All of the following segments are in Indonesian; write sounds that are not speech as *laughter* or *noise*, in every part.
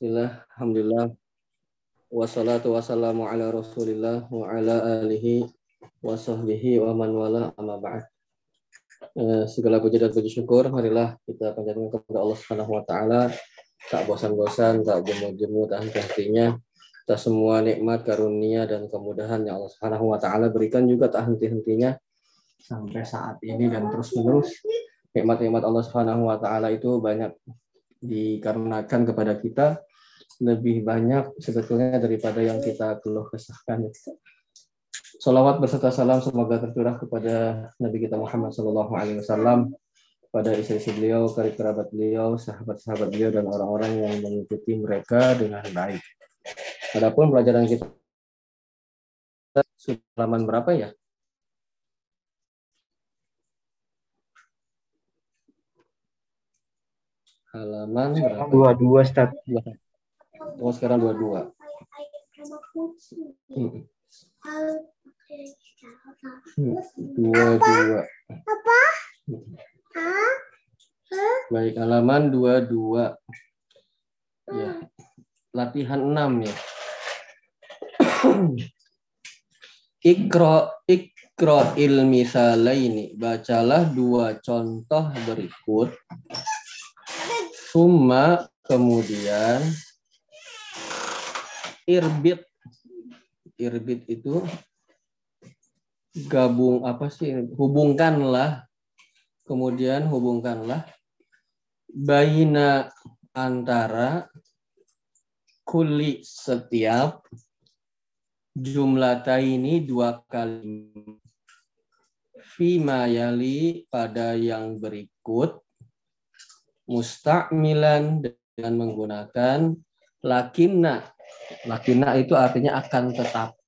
Bismillah, Alhamdulillah. Wassalatu wassalamu ala rasulillah wa ala alihi wa sahbihi wa man wala amma ba'd. Eh, segala puji dan puji syukur, marilah kita panjatkan kepada Allah Subhanahu wa taala. Tak bosan-bosan, tak jemu-jemu, tak henti-hentinya. Atas semua nikmat, karunia dan kemudahan yang Allah Subhanahu wa taala berikan juga tak henti-hentinya sampai saat ini dan terus-menerus. Nikmat-nikmat Allah Subhanahu wa taala itu banyak dikarenakan kepada kita lebih banyak sebetulnya daripada yang kita keluh kesahkan. Salawat berserta salam semoga tercurah kepada Nabi kita Muhammad Sallallahu Alaihi Wasallam, pada istri-istri beliau, karib kerabat beliau, sahabat-sahabat beliau, dan orang-orang yang mengikuti mereka dengan baik. Adapun pelajaran kita halaman berapa ya? Halaman berapa? Dua dua Ustaz. Oh, sekarang dua-dua. Hmm. Dua-dua. Baik, halaman dua-dua. Ya. Latihan enam ya. Ikro ikro ilmi ini bacalah dua contoh berikut. Summa kemudian irbit. Irbit itu gabung apa sih? Hubungkanlah. Kemudian hubungkanlah baina antara kuli setiap jumlah ini dua kali. Fima yali pada yang berikut. Musta'milan dengan menggunakan lakinna Lakinna itu artinya akan tetap.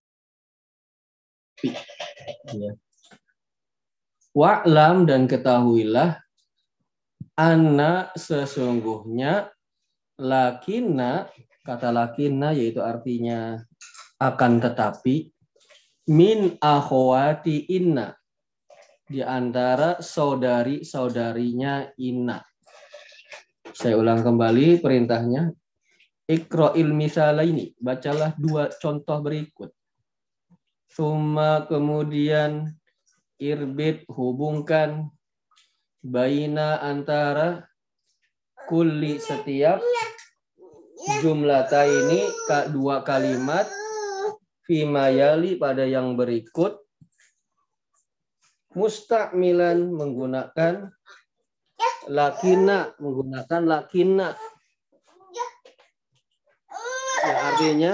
Ya. Wa'lam dan ketahuilah anna sesungguhnya lakinna kata lakinna yaitu artinya akan tetapi min akhwati inna di antara saudari-saudarinya inna. Saya ulang kembali perintahnya Iqra'il ini Bacalah dua contoh berikut. Suma kemudian irbit hubungkan baina antara kulli setiap jumlah ini dua kalimat fimayali pada yang berikut mustakmilan menggunakan lakina menggunakan lakina Ya, artinya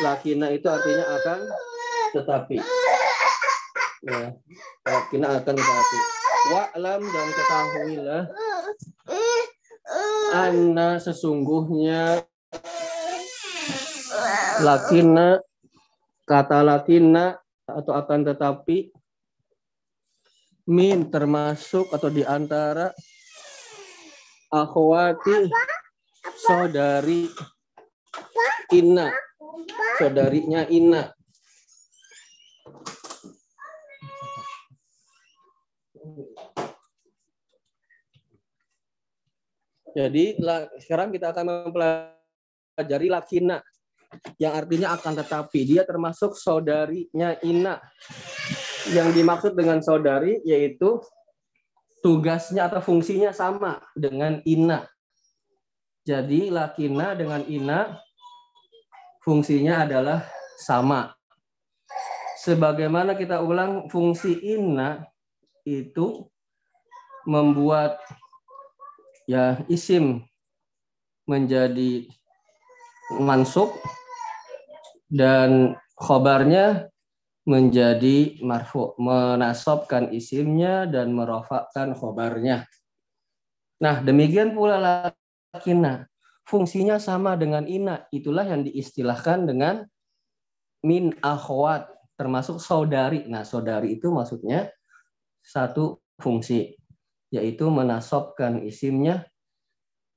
lakina itu artinya akan tetapi. Ya, lakina akan tetapi. Wa'lam dan ketahuilah anna sesungguhnya lakina kata lakina atau akan tetapi min termasuk atau di antara akhwati saudari Ina. Saudarinya Ina. Jadi sekarang kita akan mempelajari lakina yang artinya akan tetapi dia termasuk saudarinya Ina. Yang dimaksud dengan saudari yaitu tugasnya atau fungsinya sama dengan Ina. Jadi lakina dengan ina fungsinya adalah sama. Sebagaimana kita ulang fungsi inna itu membuat ya isim menjadi mansub dan khobarnya menjadi marfu menasobkan isimnya dan merofakkan khobarnya. Nah demikian pula lakina. Fungsinya sama dengan ina. Itulah yang diistilahkan dengan min akhwat, termasuk saudari. Nah, saudari itu maksudnya satu fungsi, yaitu menasobkan isimnya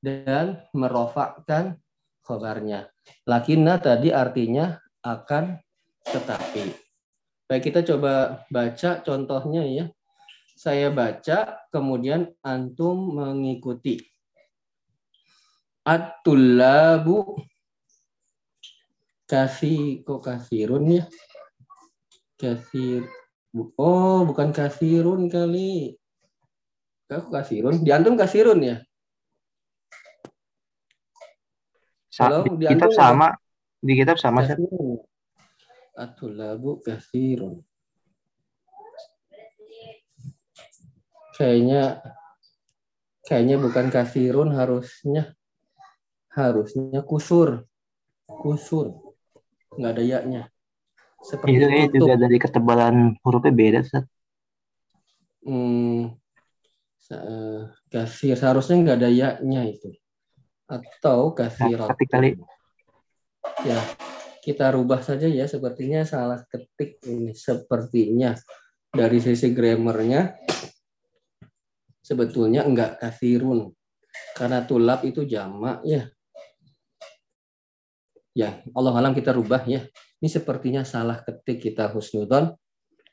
dan merofakkan khobarnya. Lakina tadi artinya akan tetapi. Baik, kita coba baca contohnya ya. Saya baca, kemudian antum mengikuti. At-tullabu kasi kok kasirun ya? Kasir. Oh, bukan kasirun kali. Kau kasirun? Di antum kasirun ya? Halo, di, kitab sama. Di kitab sama, sih. At-tullabu kasirun. Kayaknya kayaknya bukan kasirun harusnya harusnya kusur. Kusur. Nggak ada yaknya seperti itu, itu. juga dari ketebalan hurufnya beda Ustaz. hmm, kasir seharusnya nggak ada yaknya itu. Atau kasir nah, kali. ya kita rubah saja ya. Sepertinya salah ketik ini. Sepertinya dari sisi grammarnya sebetulnya enggak kasirun karena tulap itu jamak ya ya Allah alam kita rubah ya. Ini sepertinya salah ketik kita husnudon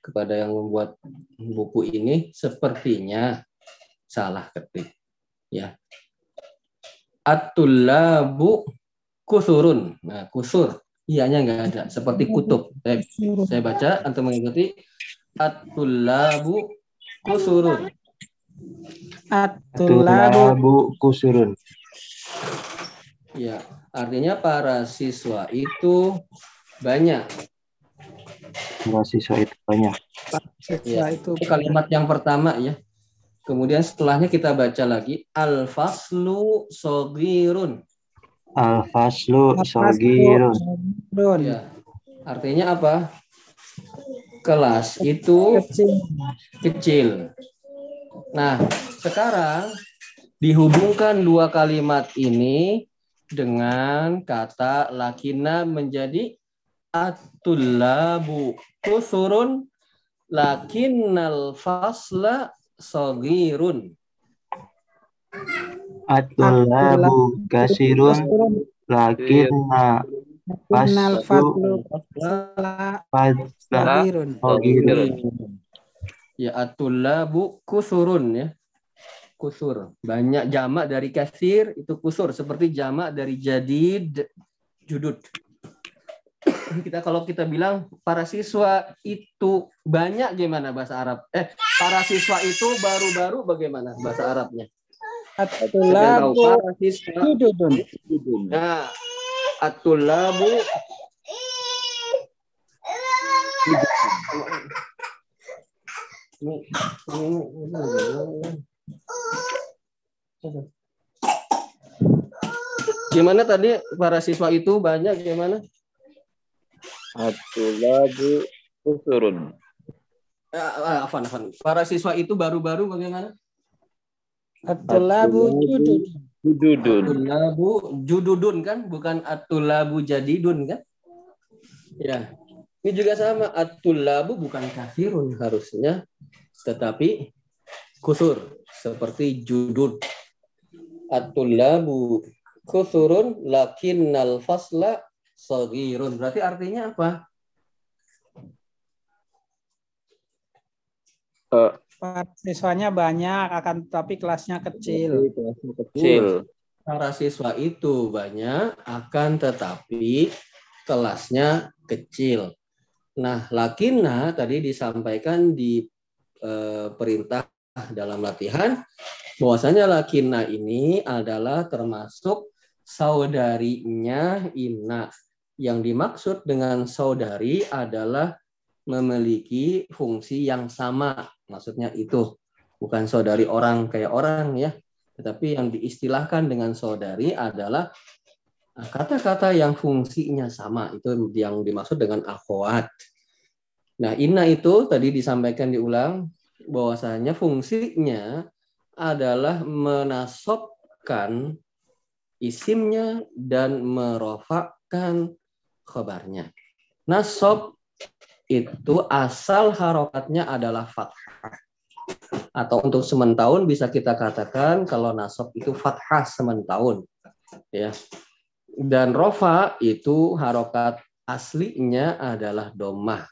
kepada yang membuat buku ini. Sepertinya salah ketik. Ya. Atulabu kusurun. Nah kusur. Ianya enggak ada. Seperti kutub. Saya, saya baca untuk mengikuti. Atulabu kusurun. Atulabu kusurun. Ya, artinya para siswa itu banyak. Para siswa itu banyak. Ya, itu kalimat yang pertama ya. Kemudian setelahnya kita baca lagi al-faslu sogirun. Al-faslu sogirun. Ya. Artinya apa? Kelas itu kecil. kecil. Nah, sekarang dihubungkan dua kalimat ini dengan kata lakina menjadi atulabu kusurun lakinnal fasla sogirun. Atulabu kasirun lakinna faslu sogirun. Ya atulabu kusurun ya. Kusur. Banyak jamak dari kasir itu kusur seperti jamak dari jadid judud. *clears throat* Kita kalau kita bilang para siswa itu banyak gimana bahasa Arab? Eh, para siswa itu baru-baru bagaimana bahasa Arabnya? Atulabu para siswa jududun. Nah, atulabu Gimana tadi para siswa itu banyak gimana? Atulabu usurun. Ah, afan, afan. Para siswa itu baru-baru bagaimana? Atulabu jududun. Jududun. Atulabu jududun kan, bukan atulabu jadidun kan? Ya. Ini juga sama. Atulabu bukan kafirun harusnya tetapi kusur seperti judud. At-tullabu kusurun lakinnal fasla sagirun. Berarti artinya apa? Uh, siswanya banyak akan tapi kelasnya kecil. Kelasnya kecil. Para siswa itu banyak akan tetapi kelasnya kecil. Nah lakinna tadi disampaikan di Eh, perintah dalam latihan bahwasanya Lakina ini adalah termasuk saudarinya Inna. Yang dimaksud dengan saudari adalah memiliki fungsi yang sama. Maksudnya itu bukan saudari orang kayak orang ya, tetapi yang diistilahkan dengan saudari adalah kata-kata yang fungsinya sama. Itu yang dimaksud dengan akhwat. Nah, inna itu tadi disampaikan diulang bahwasanya fungsinya adalah menasobkan isimnya dan merofakkan khabarnya. Nasob itu asal harokatnya adalah fathah. Atau untuk sementahun bisa kita katakan kalau nasob itu fathah sementahun. Ya. Dan rofa itu harokat aslinya adalah domah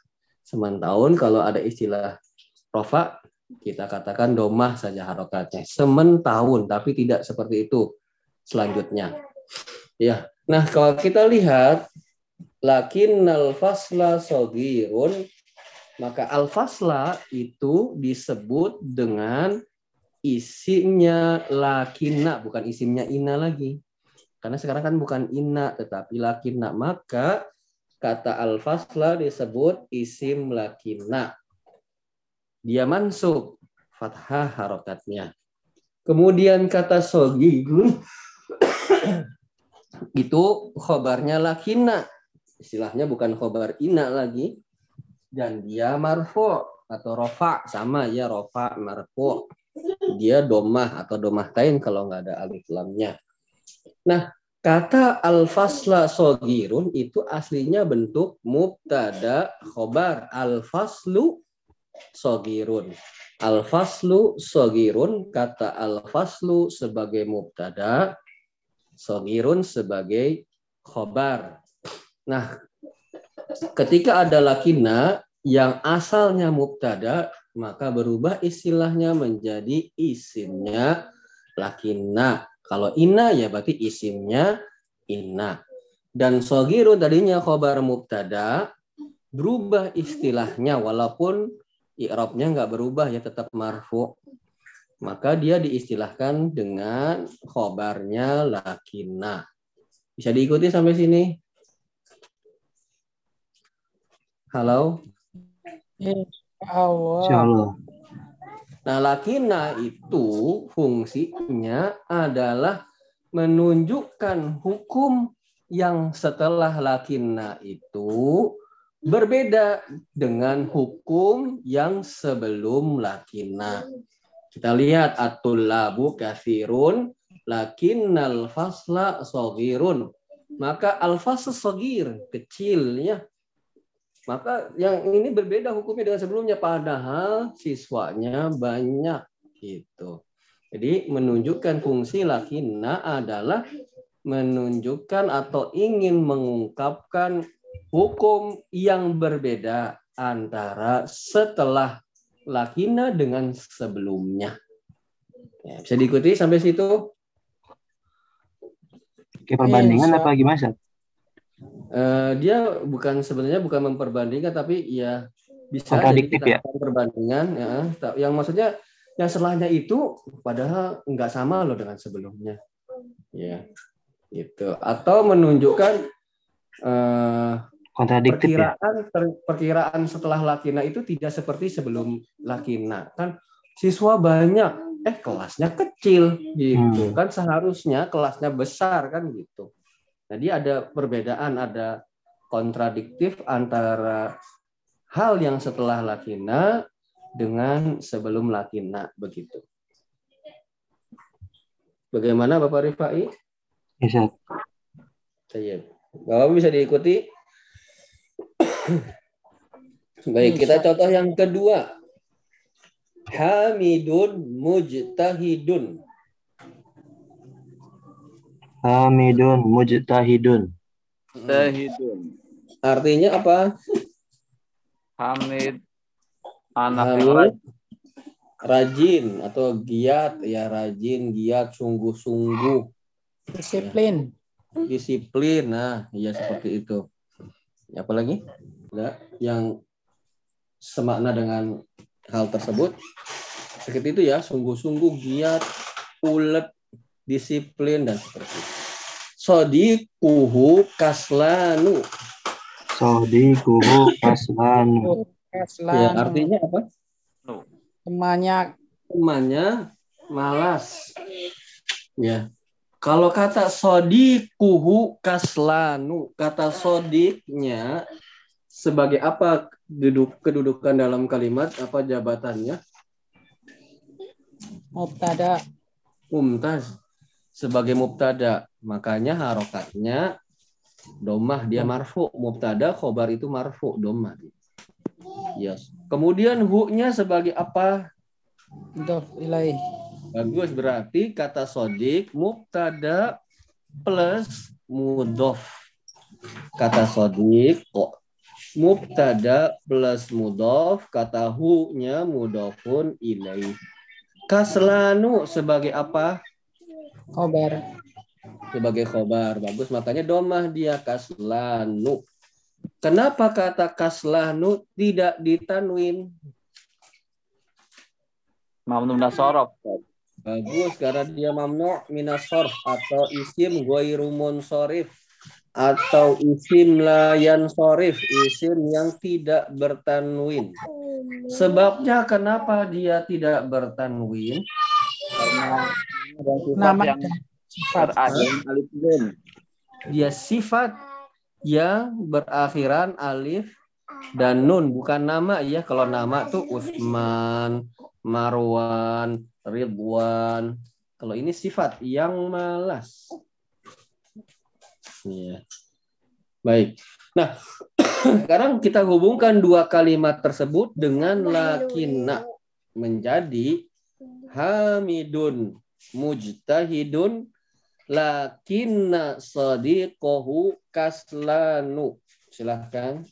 Sementahun kalau ada istilah rofa, kita katakan domah saja harokatnya. Sementahun, tapi tidak seperti itu selanjutnya. Ya. Nah, kalau kita lihat lakin al-fasla sogirun maka al-fasla itu disebut dengan isimnya lakina bukan isimnya ina lagi. Karena sekarang kan bukan ina tetapi lakina. Maka kata al-fasla disebut isim lakina. Dia mansub fathah harokatnya. Kemudian kata sogirun *coughs* itu khobarnya lakina. Istilahnya bukan khobar ina lagi. Dan dia marfu atau rofa. Sama ya rofa marfu. Dia domah atau domah tain kalau nggak ada alif lamnya. Nah, kata al-fasla sogirun itu aslinya bentuk mubtada khobar. Al-faslu sogirun. Al-faslu sogirun, kata al-faslu sebagai mubtada, sogirun sebagai khobar. Nah, ketika ada lakina yang asalnya mubtada, maka berubah istilahnya menjadi isimnya lakina. Kalau ina ya berarti isimnya ina. Dan sogirun tadinya khobar mubtada, berubah istilahnya walaupun i'rabnya nggak berubah ya tetap marfu. Maka dia diistilahkan dengan khobarnya lakina. Bisa diikuti sampai sini? Halo? Allah. Nah, lakina itu fungsinya adalah menunjukkan hukum yang setelah lakina itu berbeda dengan hukum yang sebelum lakina. Kita lihat atul labu kafirun lakinnal fasla sogirun. Maka al fasl sogir kecil ya. Maka yang ini berbeda hukumnya dengan sebelumnya padahal siswanya banyak gitu. Jadi menunjukkan fungsi lakina adalah menunjukkan atau ingin mengungkapkan hukum yang berbeda antara setelah lakina dengan sebelumnya. Ya, bisa diikuti sampai situ? Oke, perbandingan apa gimana? Uh, dia bukan sebenarnya bukan memperbandingkan tapi ya bisa Kontradiktif ya. perbandingan ya. Yang maksudnya yang setelahnya itu padahal nggak sama loh dengan sebelumnya. Ya. Gitu. Atau menunjukkan uh, kontradiktif ya? perkiraan ya? perkiraan setelah lakina itu tidak seperti sebelum lakina kan siswa banyak eh kelasnya kecil gitu hmm. kan seharusnya kelasnya besar kan gitu jadi ada perbedaan ada kontradiktif antara hal yang setelah lakina dengan sebelum lakina begitu bagaimana Bapak Rifai? Iya. Saya. Bapak bisa diikuti Baik, kita contoh yang kedua. Hamidun mujtahidun. Hamidun mujtahidun. Mujtahidun. Artinya apa? Hamid anak Hamid, rajin atau giat ya rajin, giat, sungguh-sungguh. Disiplin. Disiplin. Nah, iya seperti itu. Apalagi? Ada yang semakna dengan hal tersebut. Seperti itu ya, sungguh-sungguh giat, ulet, disiplin dan seperti itu. Sodikuhu kaslanu. Sodikuhu kaslanu. *laughs* Kaslanu. Ya, artinya apa? Temannya Temannya malas. Ya, kalau kata sodikuhu kaslanu, kata sodiknya sebagai apa duduk kedudukan dalam kalimat apa jabatannya? Mubtada. Mumtaz sebagai mubtada, makanya harokatnya domah dia marfu mubtada khobar itu marfu domah. Yes. Kemudian hu-nya sebagai apa? Dof ilaih. Bagus berarti kata sodik mubtada plus mudof. Kata sodik kok mubtada plus mudof kata hu-nya mudofun ilaih. Kaslanu sebagai apa? Khobar. sebagai khobar. Bagus, makanya domah dia kaslanu. Kenapa kata kaslanu tidak ditanwin? Mamnu nasorof. Bagus, karena dia mamnu minas sorf atau isim ghairu munsorif atau isim layan sorif, isim yang tidak bertanwin. Sebabnya kenapa dia tidak bertanwin? Karena Nama yang sifat. alif nun. Dia sifat yang berakhiran alif dan nun, bukan nama ya. Kalau nama tuh Utsman, Marwan, Ridwan. Kalau ini sifat yang malas. Iya. Baik. Nah, *clears throat* sekarang kita hubungkan dua kalimat tersebut dengan lakinna menjadi hamidun mujtahidun lakinna sadiqohu kaslanu. Silahkan.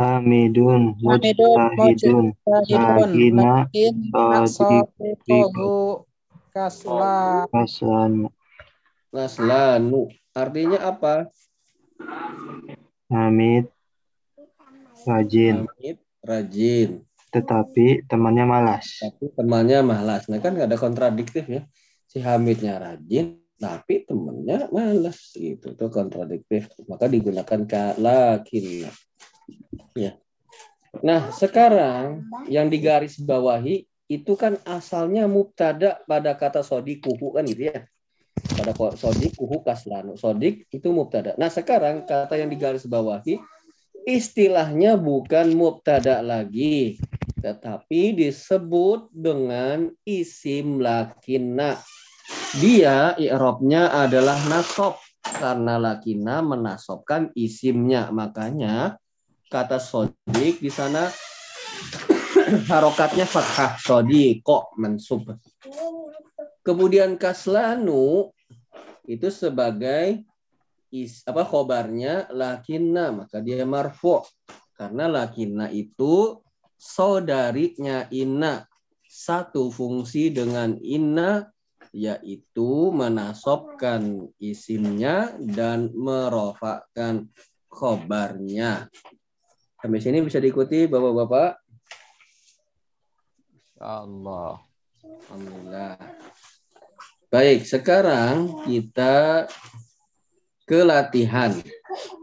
Hamidun, Hamidun, mujtahidun, Mujtahidun, lakina lakin nasadiqohu kasla kaslan. Naslanu. Artinya apa? Hamid, rajin, Hamid, rajin. tetapi temannya malas. Tapi temannya malas. Nah kan nggak ada kontradiktif ya. Si Hamidnya rajin, tapi temennya malas. Gitu. Itu kontradiktif. Maka digunakan lakin. Ya. Nah sekarang yang digaris bawahi itu kan asalnya mubtada pada kata sodikuhu kan gitu ya. Pada ko- sodikuhu kaslanu. Sodik itu mubtada. Nah sekarang kata yang digaris bawahi istilahnya bukan mubtada lagi tetapi disebut dengan isim lakina. Dia i'rabnya adalah nasob karena lakina menasobkan isimnya. Makanya kata sodik di sana *coughs* harokatnya fathah sodiko mansub. Kemudian kaslanu itu sebagai is, apa khobarnya lakina maka dia marfu karena lakina itu saudarinya inna satu fungsi dengan inna yaitu menasobkan isimnya dan merofakkan khobarnya. Sampai sini bisa diikuti Bapak-bapak? Allah. Alhamdulillah. Baik, sekarang kita ke latihan.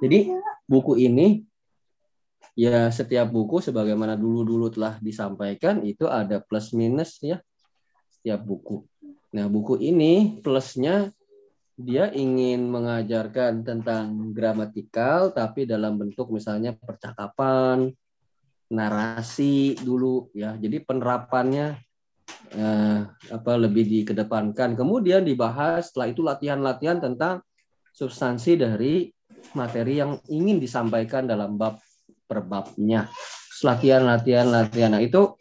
Jadi buku ini ya setiap buku sebagaimana dulu-dulu telah disampaikan itu ada plus minus ya setiap buku. Nah, buku ini plusnya dia ingin mengajarkan tentang gramatikal tapi dalam bentuk misalnya percakapan, narasi dulu ya. Jadi penerapannya eh, apa lebih dikedepankan. Kemudian dibahas setelah itu latihan-latihan tentang substansi dari materi yang ingin disampaikan dalam bab per babnya. Latihan, latihan, latihan. Nah, itu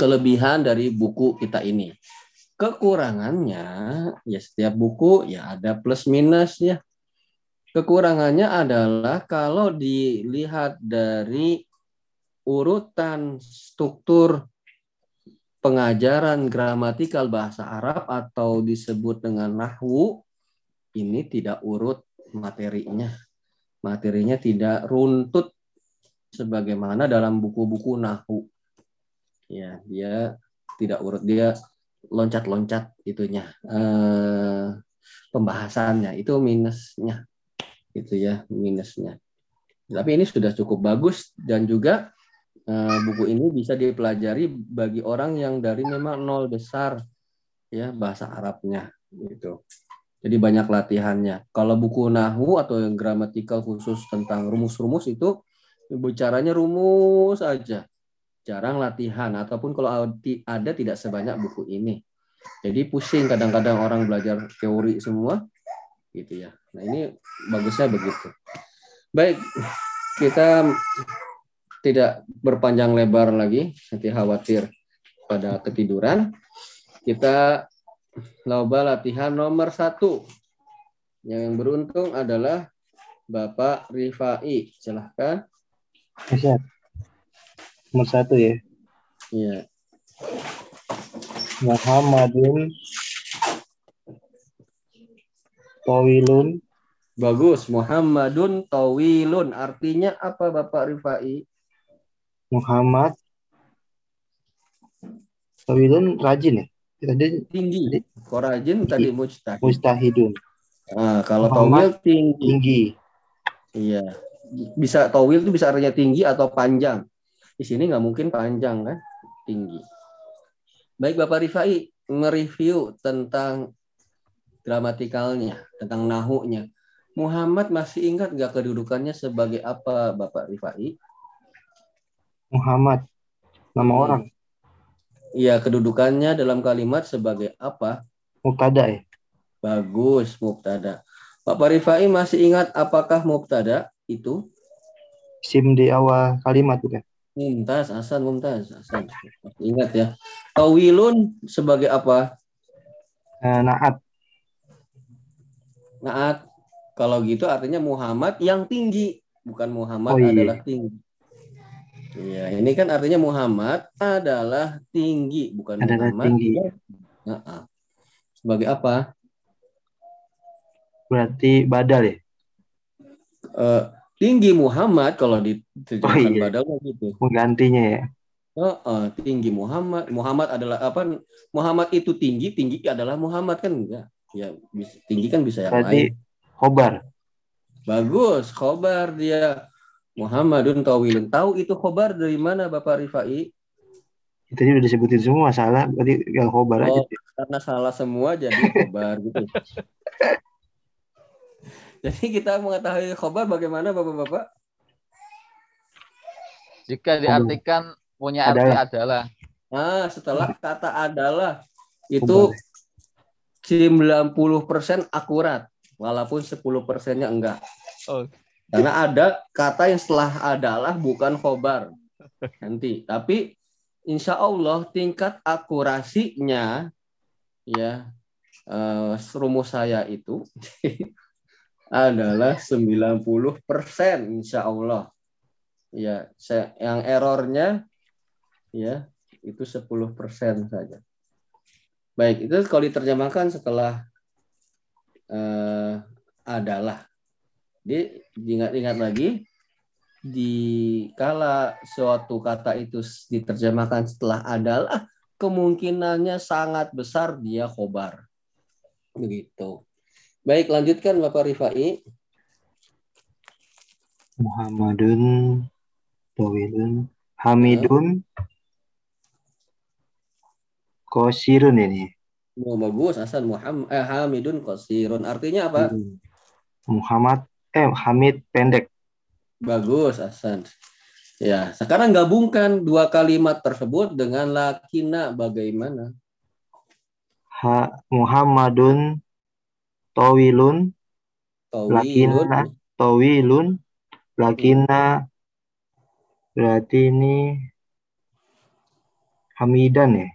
kelebihan dari buku kita ini. Kekurangannya, ya setiap buku ya ada plus minus ya. Kekurangannya adalah kalau dilihat dari urutan struktur pengajaran gramatikal bahasa Arab atau disebut dengan nahwu, ini tidak urut materinya. Materinya tidak runtut sebagaimana dalam buku-buku nahwu. Ya, dia tidak urut, dia loncat-loncat itunya. Eh, pembahasannya itu minusnya. Itu ya, minusnya. Tapi ini sudah cukup bagus dan juga eh, buku ini bisa dipelajari bagi orang yang dari memang nol besar ya bahasa Arabnya gitu. Jadi banyak latihannya. Kalau buku nahwu atau yang gramatikal khusus tentang rumus-rumus itu bicaranya rumus aja. Jarang latihan ataupun kalau ada tidak sebanyak buku ini. Jadi pusing kadang-kadang orang belajar teori semua gitu ya. Nah, ini bagusnya begitu. Baik, kita tidak berpanjang lebar lagi, nanti khawatir pada ketiduran. Kita Loba latihan nomor satu. Yang beruntung adalah Bapak Rifai. Silahkan. Bisa. Nomor satu ya. Iya. Muhammadun Tawilun. Bagus. Muhammadun tawilun. Artinya apa Bapak Rifai? Muhammad. Tawilun rajin ya? Tadi Tinggi. Korajin tadi mujtahid. mustahidun. Nah, kalau Muhammad tawil tinggi. Tinggi. Iya. Bisa tawil itu bisa artinya tinggi atau panjang. Di sini nggak mungkin panjang kan? Tinggi. Baik Bapak Rifai, mereview tentang gramatikalnya, tentang nahunya. Muhammad masih ingat nggak kedudukannya sebagai apa Bapak Rifai? Muhammad. Nama Hmm. orang. Iya, kedudukannya dalam kalimat sebagai apa? Mubtada ya? Bagus, mubtada. Bapak Rifai masih ingat apakah mubtada itu? Sim di awal kalimat bukan? Mumtaz, Hasan, Mumtaz, Hasan. Ingat ya. Tawilun sebagai apa? Eh, naat. Naat. Kalau gitu artinya Muhammad yang tinggi, bukan Muhammad Oh, iya. adalah tinggi. Iya, ini kan artinya Muhammad adalah tinggi, bukan Adalah Muhammad. tinggi. Nah, sebagai apa? Berarti badal ya? Eh, tinggi Muhammad kalau diterjemahkan Oh, iya. badal gitu. Penggantinya ya? Heeh, tinggi Muhammad. Muhammad adalah apa? Muhammad itu tinggi, tinggi adalah Muhammad kan enggak? Ya, tinggi kan bisa yang lain. Berarti khobar. Bagus, khobar dia. Muhammadun tawilun. Tahu itu khobar dari mana Bapak Rifai? Tadi udah disebutin semua salah. Berarti yang khobar aja. Oh, karena salah semua jadi khobar gitu. *laughs* Jadi kita mengetahui khobar bagaimana Bapak-Bapak? Jika diartikan punya arti Adalah. adalah. Nah, setelah kata adalah itu 90% akurat, walaupun 10 persennya enggak. Oh. Karena ada kata yang setelah adalah bukan khobar. Nanti. Tapi insya Allah tingkat akurasinya ya eh, rumus saya itu *laughs* adalah 90% insya Allah. Ya, saya, yang errornya ya itu 10% saja. Baik, itu kalau diterjemahkan setelah eh, adalah. Jadi ingat-ingat lagi di kala suatu kata itu diterjemahkan setelah adalah kemungkinannya sangat besar dia khobar. Begitu. Baik, lanjutkan Bapak Rifai. Muhammadun. Tawilun. Hamidun. Kosirun ini. Oh, bagus, Hasan Muhammad eh, Hamidun Qasirun. Artinya apa? Muhammad. Eh, Hamid pendek. Bagus, Hasan. Ya, sekarang gabungkan dua kalimat tersebut dengan lakina bagaimana? Ha, Muhammadun. Tawilun. Tawilun. Lakina. Tawilun. Lakina. Berarti ini Hamidan ya.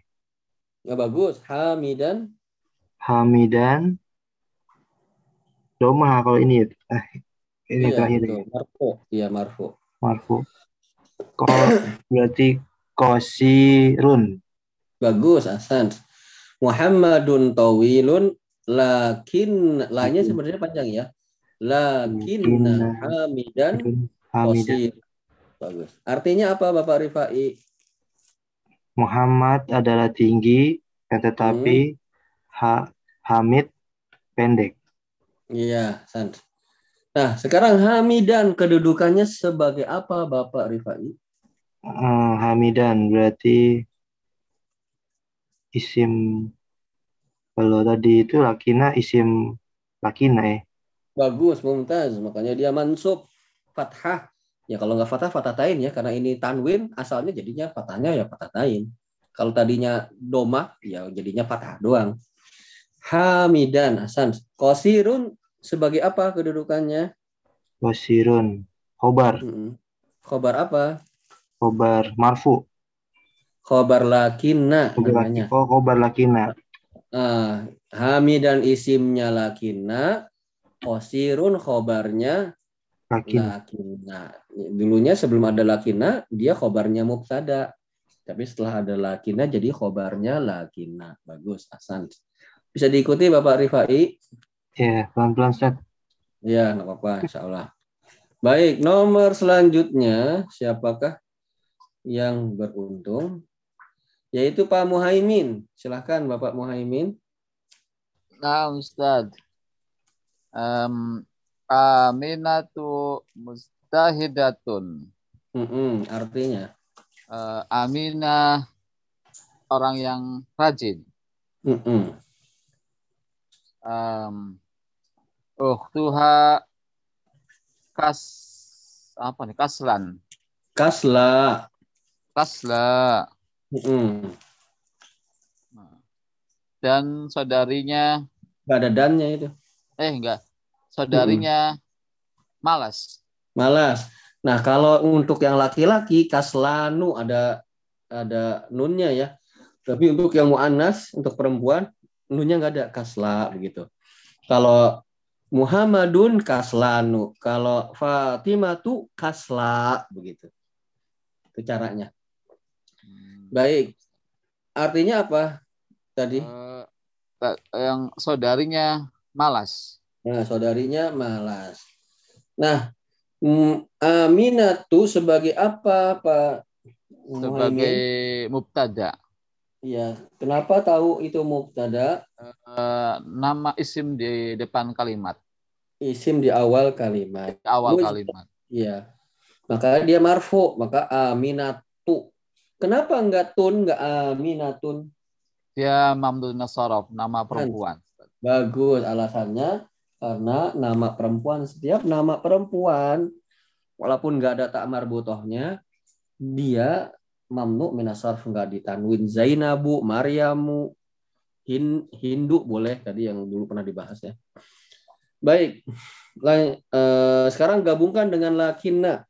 Ya, bagus. Hamidan. Hamidan. Doma kalau ini. Ini Iya, terakhir ya. Marfu. Iya, marfu. Marfu. Ko, berarti kosirun. Bagus, Hasan. Muhammadun tawilun lakin lainnya sebenarnya panjang ya. Lakin hamidan qasir. Bagus. Artinya apa Bapak Rifai? Muhammad adalah tinggi, tetapi ha, Hamid pendek. Iya, Hasan. Nah, sekarang hamidan kedudukannya sebagai apa Bapak Rifai? Eh, Hamidan berarti isim kalau tadi itu lakina isim lakina ya. Bagus, mumtaz. Makanya dia mansub fathah. Ya kalau nggak fathah fathatain ya karena ini tanwin asalnya jadinya fathahnya ya fathatain. Kalau tadinya doma ya jadinya fathah doang. Hamidan Hasan. Qasirun sebagai apa kedudukannya? Wasirun. Khobar. Mm-mm. Khobar apa? Khobar marfu. Khobar lakinna Khobar namanya. Oh, khobar lakina. Ah, hamidan isimnya lakinna, qasirun khobarnya Lakina. lakinna. Dulunya sebelum ada lakinna, dia khobarnya mubtada. Tapi setelah ada lakinna, jadi khobarnya lakinna. Bagus, Hasan. Bisa diikuti Bapak Rifai? Ya, pelan-pelan Ustaz. Ya, nggak apa-apa, insya Allah. Baik, nomor selanjutnya siapakah yang beruntung? Yaitu Pak Muhaimin. Silahkan Bapak Muhaimin. Nah, Ustaz. Um, Aminatu mustahidatun. Mm-mm, artinya. Uh, Aminah orang yang rajin. Mm-mm. Um, Ukhtuha kas apa nih kaslan Kasla. kasla Mm-mm. dan saudarinya Nggak ada dannya itu. eh enggak saudarinya malas Malas. Nah, kalau untuk yang laki-laki kaslanu ada ada nunnya ya. Tapi untuk yang muannas untuk perempuan nunnya nggak ada kasla begitu. Kalau Muhammadun kaslanu, kalau Fatimah tuh kasla begitu. Itu caranya. Baik. Artinya apa tadi? Ta- yang saudarinya malas Nah, saudarinya malas. Nah, mm, Aminatu sebagai apa, Pak? sebagai mubtada Ya, kenapa tahu itu mubtada? Eh, nama isim di depan kalimat Isim di awal kalimat. di awal Muz- kalimat Iya. Maka dia marfu, maka Aminatu. Kenapa enggak tun, enggak Aminatun? dia mamdud nasaraf nama perempuan Bagus alasannya karena nama perempuan setiap nama perempuan walaupun nggak ada tak marbutohnya dia mamnu minasarf nggak ditanwin. Zainabu Maryamu Hin- Hindu boleh tadi yang dulu pernah dibahas ya. Baik Lai- eh, sekarang gabungkan dengan lakinna.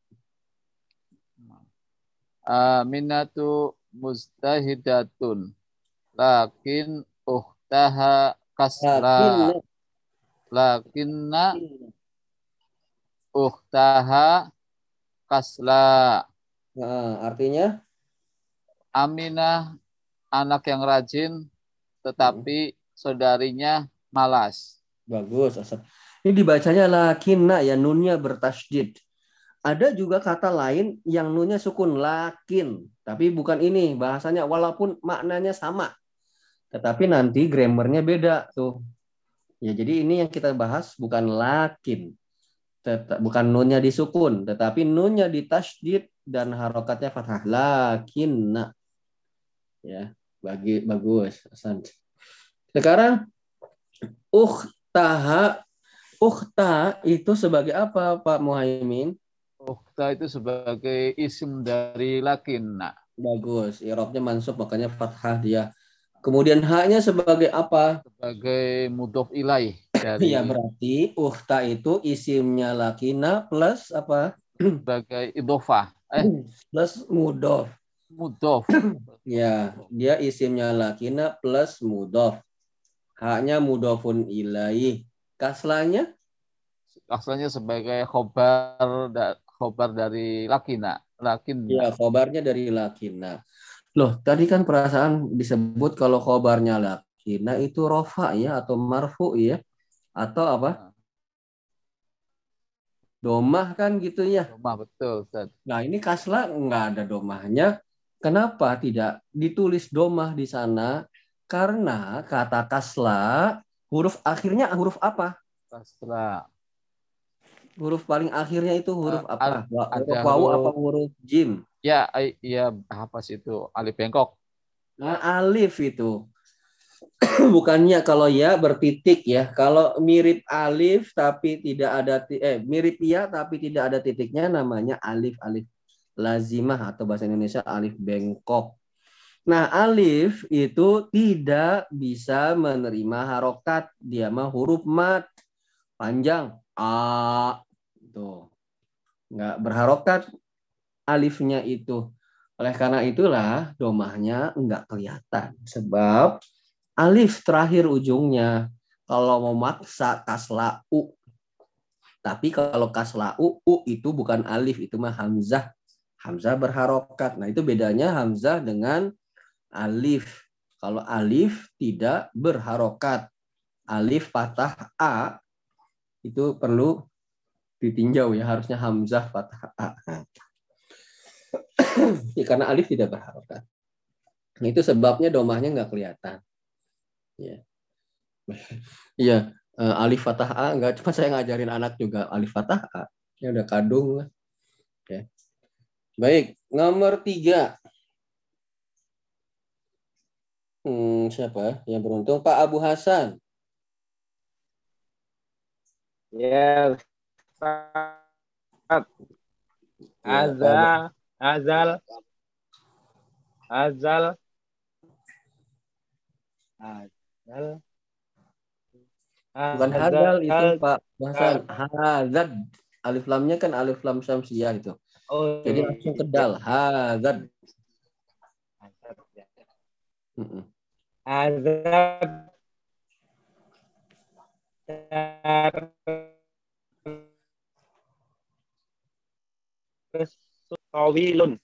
Aminatu mustahidatun lakin uhtaha kasla lakinna. Lakinna uhtaha kasla Nah, artinya Aminah anak yang rajin tetapi saudarinya malas Bagus, Asad. Ini dibacanya lakinna ya nunnya bertasydid. Ada juga kata lain yang nunnya sukun lakin, tapi bukan ini bahasanya walaupun maknanya sama. Tetapi nanti grammarnya beda tuh. Ya jadi ini yang kita bahas bukan lakin. Teta- bukan nunnya disukun, tetapi nunnya ditasydid dan harokatnya fathah lakinna. Ya, bagi bagus, Hasan. Sekarang ukhtaha ukhta itu sebagai apa Pak Muhaimin? Ukhta itu sebagai isim dari lakinna Bagus, irobnya mansub makanya fathah dia. Kemudian haknya sebagai apa? sebagai mudhof ilaih dari *laughs* Ya berarti ukhta itu isimnya lakina plus apa? *clears throat* sebagai idofah eh Plus mudof. *clears throat* Ya, dia isimnya lakina plus mudof. Haknya mudofun ilaih. Kaslanya asalnya sebagai khobar da, khobar dari lakina lakin Ya, khobarnya dari lakina. Loh, tadi kan perasaan disebut kalau khobarnya lakina itu rofa ya atau marfu ya atau apa? Domah kan gitu ya. rumah betul Ustaz. Nah, ini kasla nggak ada domahnya. Kenapa tidak ditulis domah di sana? Karena kata kasla huruf akhirnya huruf apa? Kasra Huruf paling akhirnya itu huruf Eh, apa? Huruf wawu apa huruf jim? ya ai- ya apa sih itu alif bengkok Nah, alif itu. *clears throat* Bukannya kalau ya bertitik ya. Kalau mirip alif tapi tidak ada eh mirip ya tapi tidak ada titiknya namanya alif alif lazimah atau bahasa Indonesia alif bengkok. Nah, alif itu tidak bisa menerima harokat. Dia mah huruf mat panjang a tuh. Nggak berharokat alifnya itu. Oleh karena itulah domahnya enggak kelihatan. Sebab alif terakhir ujungnya. Kalau mau maksa kasla u. Tapi kalau kasla u, u itu bukan alif, itu mah hamzah. Hamzah berharokat. Nah itu bedanya hamzah dengan alif. Kalau alif tidak berharokat. alif fathah A itu perlu ditinjau ya harusnya hamzah fathah A. *clears throat* ya, karena alif tidak berharokat. Itu sebabnya domahnya nggak kelihatan. Ya. Iya, *laughs* alif fathah A nggak cuma saya ngajarin anak juga alif fathah A. Ya udah kadung lah. Baik, nomor tiga. Hmm, siapa yang beruntung? Pak Abu Hasan. Ya, Ustaz. Azal, azal, azal, azal. Bukan hadal itu Pak Hasan. Hazad. Alif lamnya kan alif lam syamsiyah itu. Oh, Jadi langsung ke dal. Mm-mm. Azab Tawilun.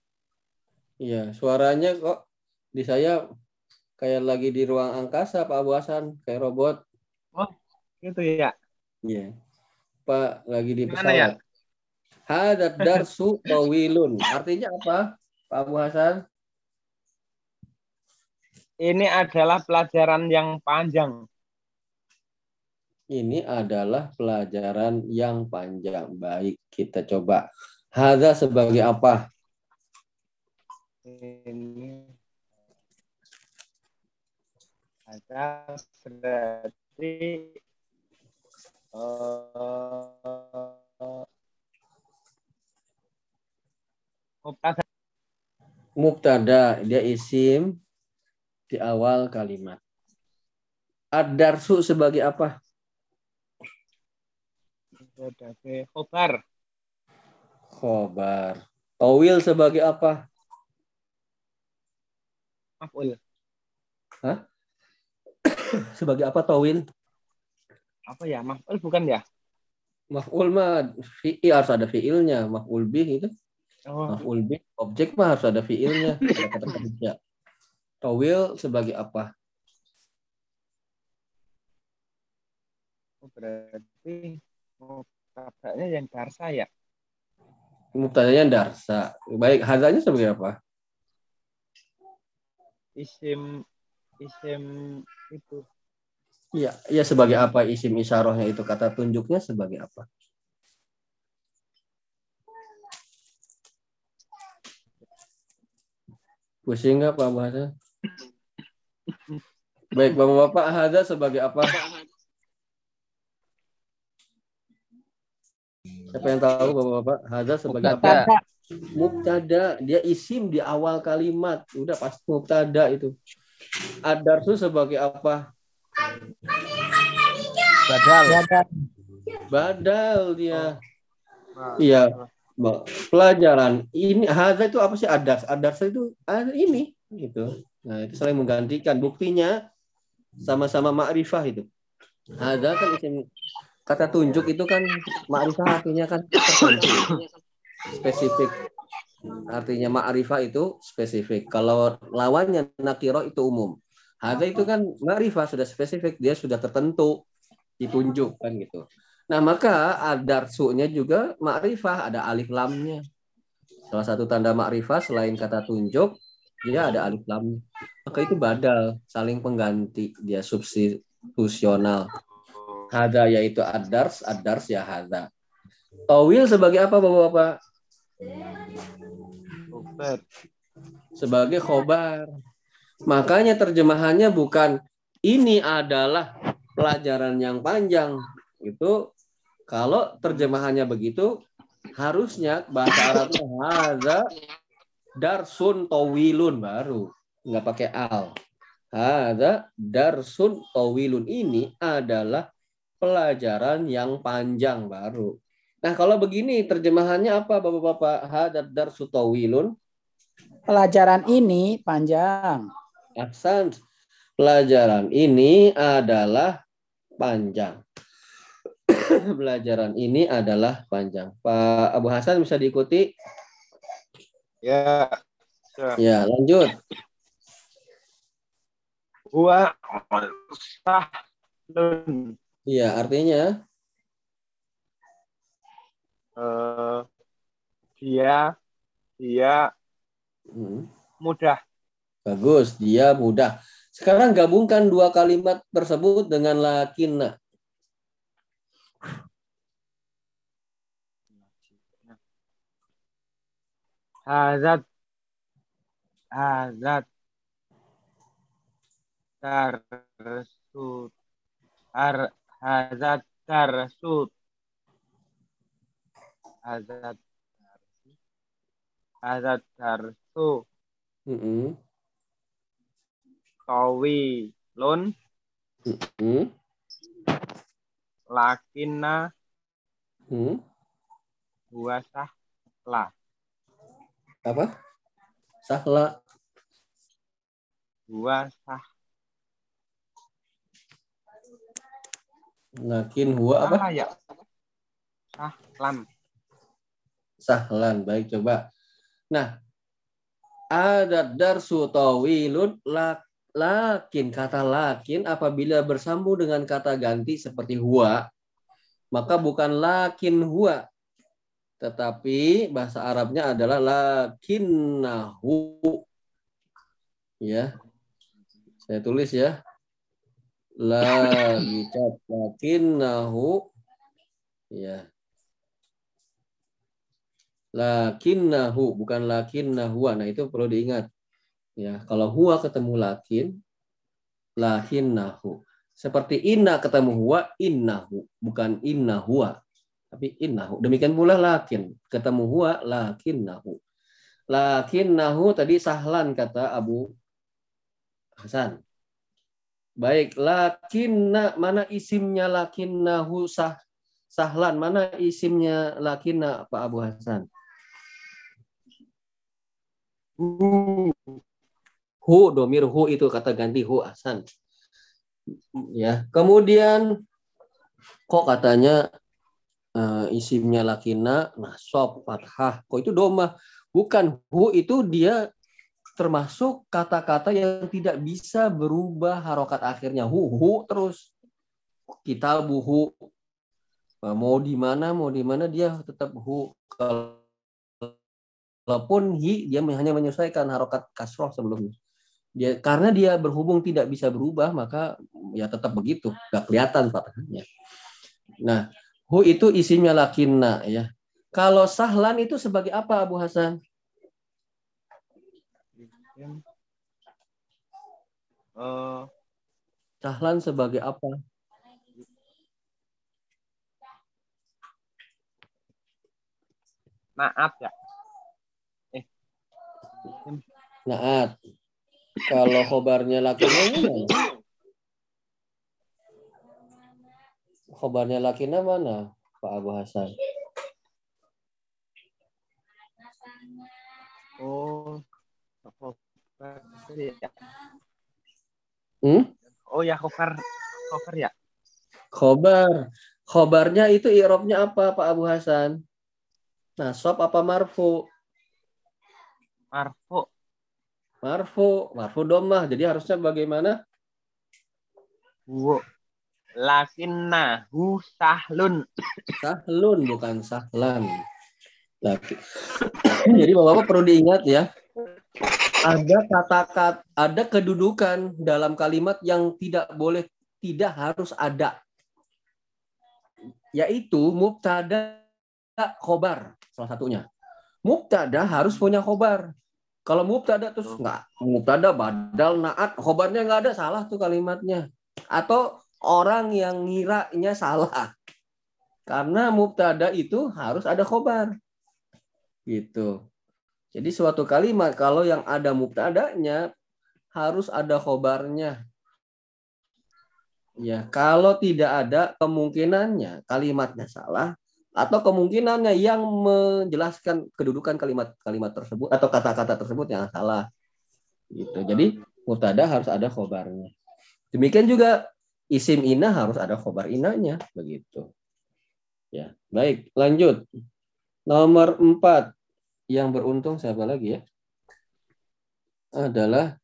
Iya, suaranya kok di saya kayak lagi di ruang angkasa Pak Abu Hasan, kayak robot. Gitu ya. Iya. Pak lagi di Gimana ya? Hadat darsu tawilun. Artinya apa? Pak Abu Hasan? Ini adalah pelajaran yang panjang. Ini adalah pelajaran yang panjang. Baik, kita coba. Hada sebagai apa? Ini ada berarti eh, mubtada Mubtada, dia isim di awal kalimat. Ad-darsu sebagai apa? sebagai khobar Khobar. Tawil sebagai apa? maf'ul *coughs* Sebagai apa tawil? apa ya maf'ul bukan ya Maf'ul mah fi'il harus ada fi'ilnya. Maf'ul bih itu. Oh Maf'ul bih objek mah harus ada fi'ilnya. *laughs* Ada kata kerja. Tawil sebagai apa? berarti mubtadanya yang darsa ya Mubtadanya darsa. Baik, hazanya sebagai apa? isim isim itu Iya, ya sebagai apa isim isyarahnya itu kata tunjuknya sebagai apa? Pusing nggak Pak Bahasa? Baik, Bapak-bapak, haza sebagai apa? Siapa yang tahu Bapak-bapak? Haza sebagai apa? Mubtada. Mubtada, dia isim di awal kalimat. Udah pasti mubtada itu. Adarsu sebagai apa? Badal. Badal dia. Iya. Pelajaran ini haza itu apa sih adas? Adas itu ah, ini gitu. Nah, itu saling menggantikan. Buktinya sama-sama ma'rifah itu. Haza kan isim kata tunjuk itu kan ma'rifah artinya kan spesifik. Artinya ma'rifah itu spesifik. Kalau lawannya nakiro itu umum. Haza itu kan ma'rifah sudah spesifik, dia sudah tertentu, ditunjuk kan gitu. Nah, maka adarsunya juga ma'rifah, ada alif lamnya. Salah satu tanda ma'rifah selain kata tunjuk, dia ada alif lam. Maka itu badal, saling pengganti, dia substitusional. Hada yaitu adars, adars ya hada. Tawil sebagai apa Bapak-bapak? Sebagai khobar. Makanya terjemahannya bukan ini adalah pelajaran yang panjang. Itu kalau terjemahannya begitu harusnya bahasa Arabnya haza darsun tawilun baru nggak pakai al. Haza darsun tawilun ini adalah pelajaran yang panjang baru. Nah, kalau begini terjemahannya apa Bapak-bapak? Haza darsu tawilun Pelajaran ini panjang. Aksan pelajaran ini adalah panjang. Pelajaran ini adalah panjang. Pak Abu Hasan bisa diikuti? ya Ya, lanjut. huwa sah Lun. Iya, artinya Eh, dia dia hmm, mudah. bagus, dia mudah. Sekarang gabungkan dua kalimat tersebut dengan lakinna. Hazat. Hazat. Tarsut. Ar, hazat tarsut. Hazat. Hazat tarsu. Hmm, Tawi. Lun. hmm, Lakinna. hmm. Huwasah. La. Apa? Sahla. Huwasah. Lakin huwa apa? Salah ya. Sahlan. Sahlan. Baik, coba. Nah, ada darsu tawilun lak lakin kata lakin apabila bersambung dengan kata ganti seperti huwa maka bukan lakin huwa. Tetapi bahasa Arabnya adalah lakinnahu. Ya. Saya tulis ya. La dicat lakinnahu. Ya. Lakinnahu bukan lakinnahu nah itu perlu diingat ya kalau huwa ketemu lakin lakinnahu seperti inna ketemu huwa innahu. Bukan inna huwa tapi innahu. Demikian pula lakin. Ketemu huwa lakinnahu. Lakinnahu tadi sahlan kata Abu Hasan. Baik lakinna mana isimnya lakinnahu sah sahlan? Mana isimnya lakinna Pak Abu Hasan. Hu domir hu itu kata ganti hu Hasan. Ya kemudian kok katanya eh, isimnya lakina nasab fathah kok itu doma? Bukan hu itu dia termasuk kata-kata yang tidak bisa berubah harokat akhirnya. Hu hu terus. Kita buhu mau di mana mau di mana dia tetap hu. Walaupun hi dia hanya menyesuaikan harokat kasroh sebelumnya dia karena dia berhubung tidak bisa berubah maka ya tetap begitu. Nggak kelihatan fathahnya nah hu itu isinya lakinna ya. Kalau sahlan itu sebagai apa Abu Hasan? Eh, sahlan sebagai apa? Naat ya. naat kalau khobarnya lakinna *laughs* mana khobarnya lakinna mana Pak Abu Hasan Oh. Khobar ya. hmm? Oh ya khobar khobar ya. Khobar. Khobarnya itu irobnya apa Pak Abu Hasan? Nasab apa marfu? Marfu. Marfu. Marfu domah. Jadi harusnya bagaimana? Hu. Lakinnahu sahlun. Sahlun bukan sahlan. Laki. *coughs* Jadi Bapak-bapak perlu diingat ya. Ada kata-kata, ada kedudukan dalam kalimat yang tidak boleh, tidak harus ada. Yaitu mubtada khobar salah satunya. Mubtada harus punya khobar. Kalau mubtada terus enggak, mubtada badal naat, khobarnya enggak ada, salah tuh kalimatnya. Atau orang yang ngiranya salah. Karena mubtada itu harus ada khobar. Gitu. Jadi suatu kalimat kalau yang ada mubtadanya harus ada khobarnya. Ya, kalau tidak ada kemungkinannya kalimatnya salah atau kemungkinannya yang menjelaskan kedudukan kalimat-kalimat tersebut atau kata-kata tersebut yang salah. Gitu. Jadi mubtada harus ada khobarnya. Demikian juga isim ina harus ada khobar inanya begitu. Ya, baik, lanjut. Nomor empat yang beruntung siapa lagi ya? Adalah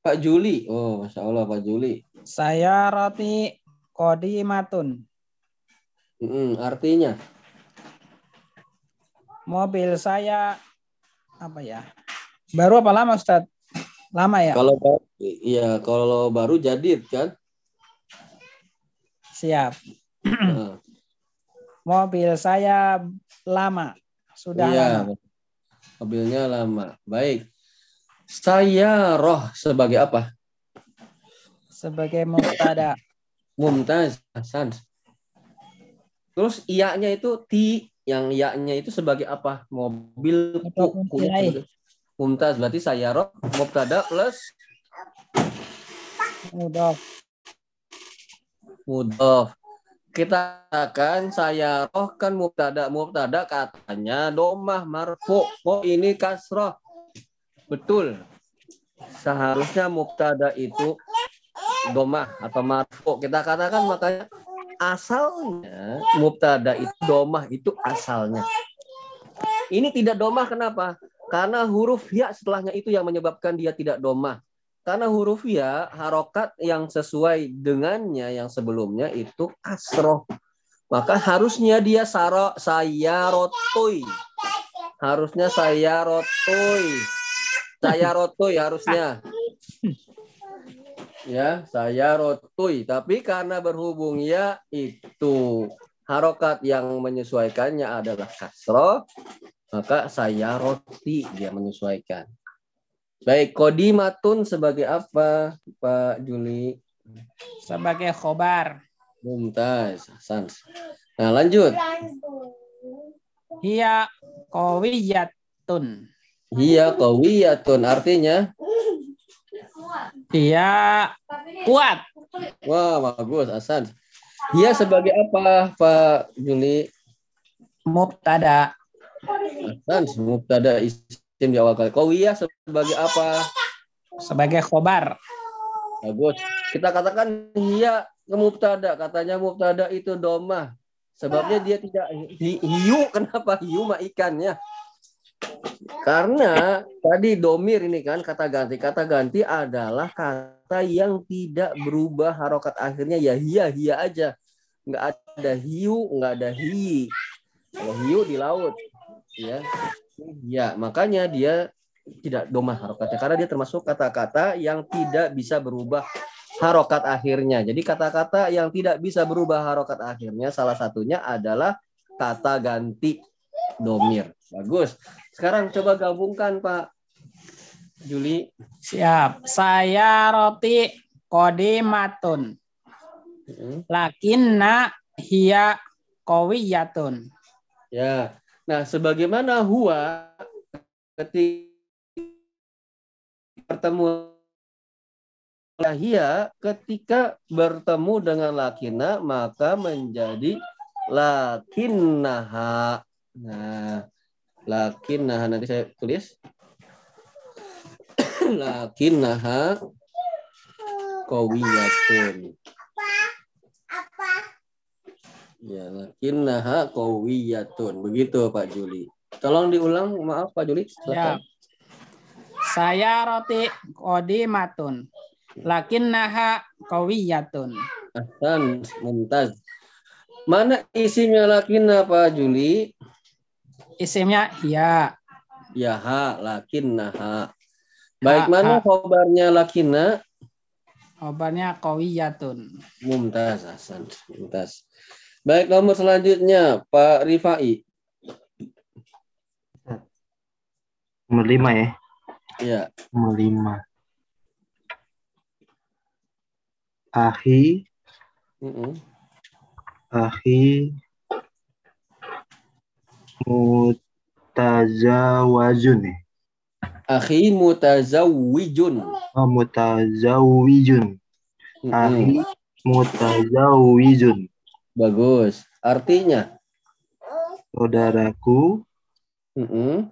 Pak Juli. Oh, Masya Allah Pak Juli. Saya roti kodimatun. Mm-mm, artinya, Mobil saya apa ya? Baru apa lama Ustaz? Lama ya? kalau iya kalau baru jadid kan. Siap. Nah, *clears throat* Mobil saya lama. Sudah iya, lama. mobilnya lama. Baik. Saya roh sebagai apa? Sebagai mubtada. Mumtaz Hasan. Terus iya-nya itu ti, yang iya-nya itu sebagai apa? Mobil Atau ku, ku- mulai. Mumtaz berarti saya roh mubtada plus Mudah. mudhof. Kita katakan saya roh kan mubtada mubtada katanya domah marfu. Oh ini kasroh. Betul. Seharusnya mubtada itu domah atau marfu. Kita katakan makanya asalnya mubtada itu domah itu asalnya. Ini tidak domah kenapa? Karena huruf ya setelahnya itu yang menyebabkan dia tidak domah. Karena huruf ya harokat yang sesuai dengannya yang sebelumnya itu kasroh. Maka harusnya dia saro, saya rotoi. Harusnya saya rotoi. Saya rotoi harusnya. Ya, saya rotoi. Tapi karena berhubung ya itu harokat yang menyesuaikannya adalah kasroh, maka saya roti dia menyesuaikan. Baik, kodimatun sebagai apa, Pak Juli? Sebagai khobar. Mumtaz, Hasan. Nah, lanjut. Hiya kawiyatun. Hiya qawiyatun artinya Dia kuat. wah bagus Hasan. Hiya sebagai apa, Pak Juli? Mubtada. Hasan, mubtada isim di awal kali. Qawiyah sebagai apa? Sebagai khobar. Bagus. Kita katakan hiya ke mubtada, katanya mubtada itu domah. Sebabnya dia tidak hi- hiu, *laughs* kenapa hiu mah ikannya? Karena tadi domir ini kan kata ganti. Kata ganti adalah kata yang tidak berubah harokat akhirnya ya hia hia aja. Nggak ada hiu, nggak ada hi. Kalau hiu di laut, ya, ya makanya dia tidak domah harokatnya karena dia termasuk kata-kata yang tidak bisa berubah harokat akhirnya. Jadi kata-kata yang tidak bisa berubah harokat akhirnya salah satunya adalah kata ganti domir. Bagus. Sekarang coba gabungkan Pak Juli. Siap. Saya roti kodimatun. Hmm, Lakinna hiya kawiyatun. Ya. Nah, sebagaimana huwa ketika bertemu Lahia ketika bertemu dengan lakina maka menjadi lakinnaha. Nah, lakinnaha nanti saya tulis. *coughs* lakinnaha qawiyatun. Ya, lakinnaha qawiyatun. Begitu Pak Juli. Tolong diulang, maaf Pak Juli. Silakan. Saya roti kodimatun. Lakinnaha kawiyatun. Ahsan, mumtaz. Mana isimnya lakinna Pak Juli? Isimnya hiya. Ya ha, lakinnaha. Baik, Ha, mana ha. khobarnya lakinna? Obarnya kawiyatun. Mumtaz, Hasan. Mumtaz. Baik, nomor selanjutnya Pak Rifai. Nomor lima ya. Ya, Nomor lima. Ahi, mm-mm. ahi mutazawajun ya. Akhi mutazawwijun. Oh, mutazawijun. Mm-mm. Ahi mutazawijun. Bagus. Artinya, Saudaraku mm-mm.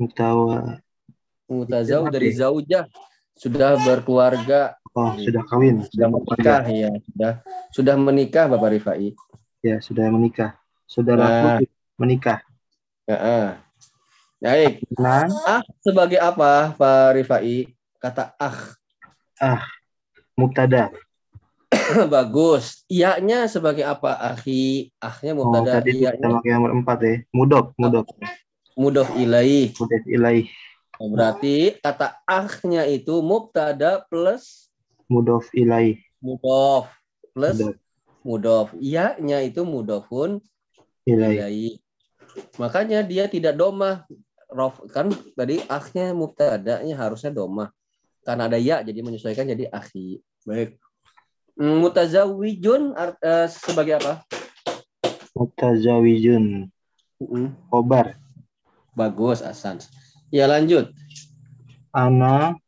mutawa mutazaw dari zaujah sudah berkeluarga, oh sudah kawin sudah menikah ya, sudah sudah menikah Bapak Rifai. ya sudah menikah saudaraku Nah. menikah Ya. Baik. nah Ah sebagai apa Pak Rifai? Kata ah. ah mubtada. *coughs* Bagus. Iya-nya sebagai apa? Akhi. Ahnya Oh, mubtada. tadi Iya-nya pakai nomor empat ya. Mudof, mudof, mudof ilaih. mudof ilaih, Oh, Berarti kata ahnya itu mubtada plus mudof ilaih, mudof plus mudof mudof. Iya-nya itu mudofun ilaih. ilaih. Makanya dia tidak domah. Rof kan tadi ahnya mubtadanya harusnya domah. Karena ada ya jadi menyesuaikan jadi akhi. Baik. Hmm, Mutazawijun art- eh, sebagai apa? Mutazawijun, Mm-mm. khobar. Bagus Asan. Ya lanjut. Ana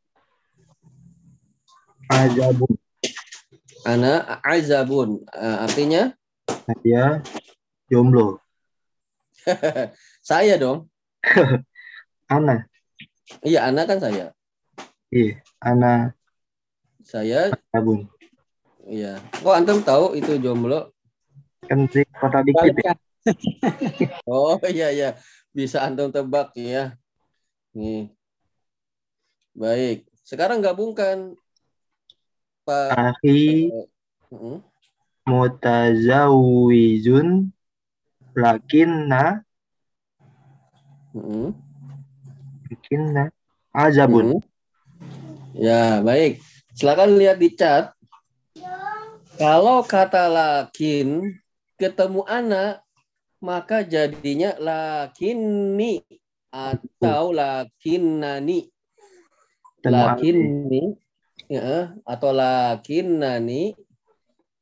azabun. Ana azabun. Eh, artinya Saya jomblo. *laughs* saya dong. *laughs* Ana, Iya, Ana kan saya. iya, ana Saya azabun. iya. Kok antum tahu itu jomblo? Kan kota dikit ya. *laughs* Oh iya iya. Bisa antum tebak ya. Nih. Baik. Sekarang gabungkan Pak Akhi Mm-mm. mutazawijun lakinna Mm-mm. lakinna azabun. Mm-mm. Ya, baik. Silakan lihat di chat. Kalau kata lakin ketemu anak, maka jadinya lakinni atau lakinnani. Lakinni ya, atau lakinnani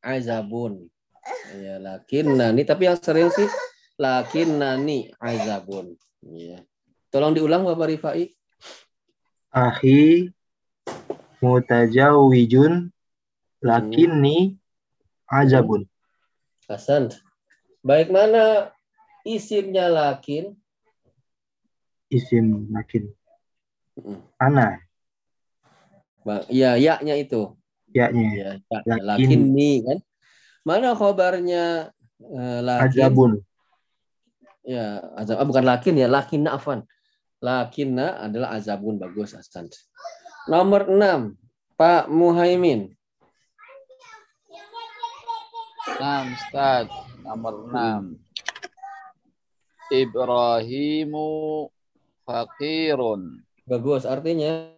azabun. Ya, lakinnani tapi yang sering sih lakinnani azabun. Ya. Tolong diulang Bapak Rifai. Akhi mutazawijun lakinni azabun. Hasan. Baik mana isimnya lakin? Isim lakin. Ana, Bang, iya, ya-nya itu. yaknya Ya, ya, Lakin. lakin nih kan. Mana khobarnya eh, lakin? azabun. Ya, azab. ah, bukan lakin ya, lakinna afan. Lakinna adalah azabun bagus Hasan. Nomor 6, Pak Muhaimin. Nah, Ustaz. Nomor 6. Ibrahimu fakirun. Bagus, artinya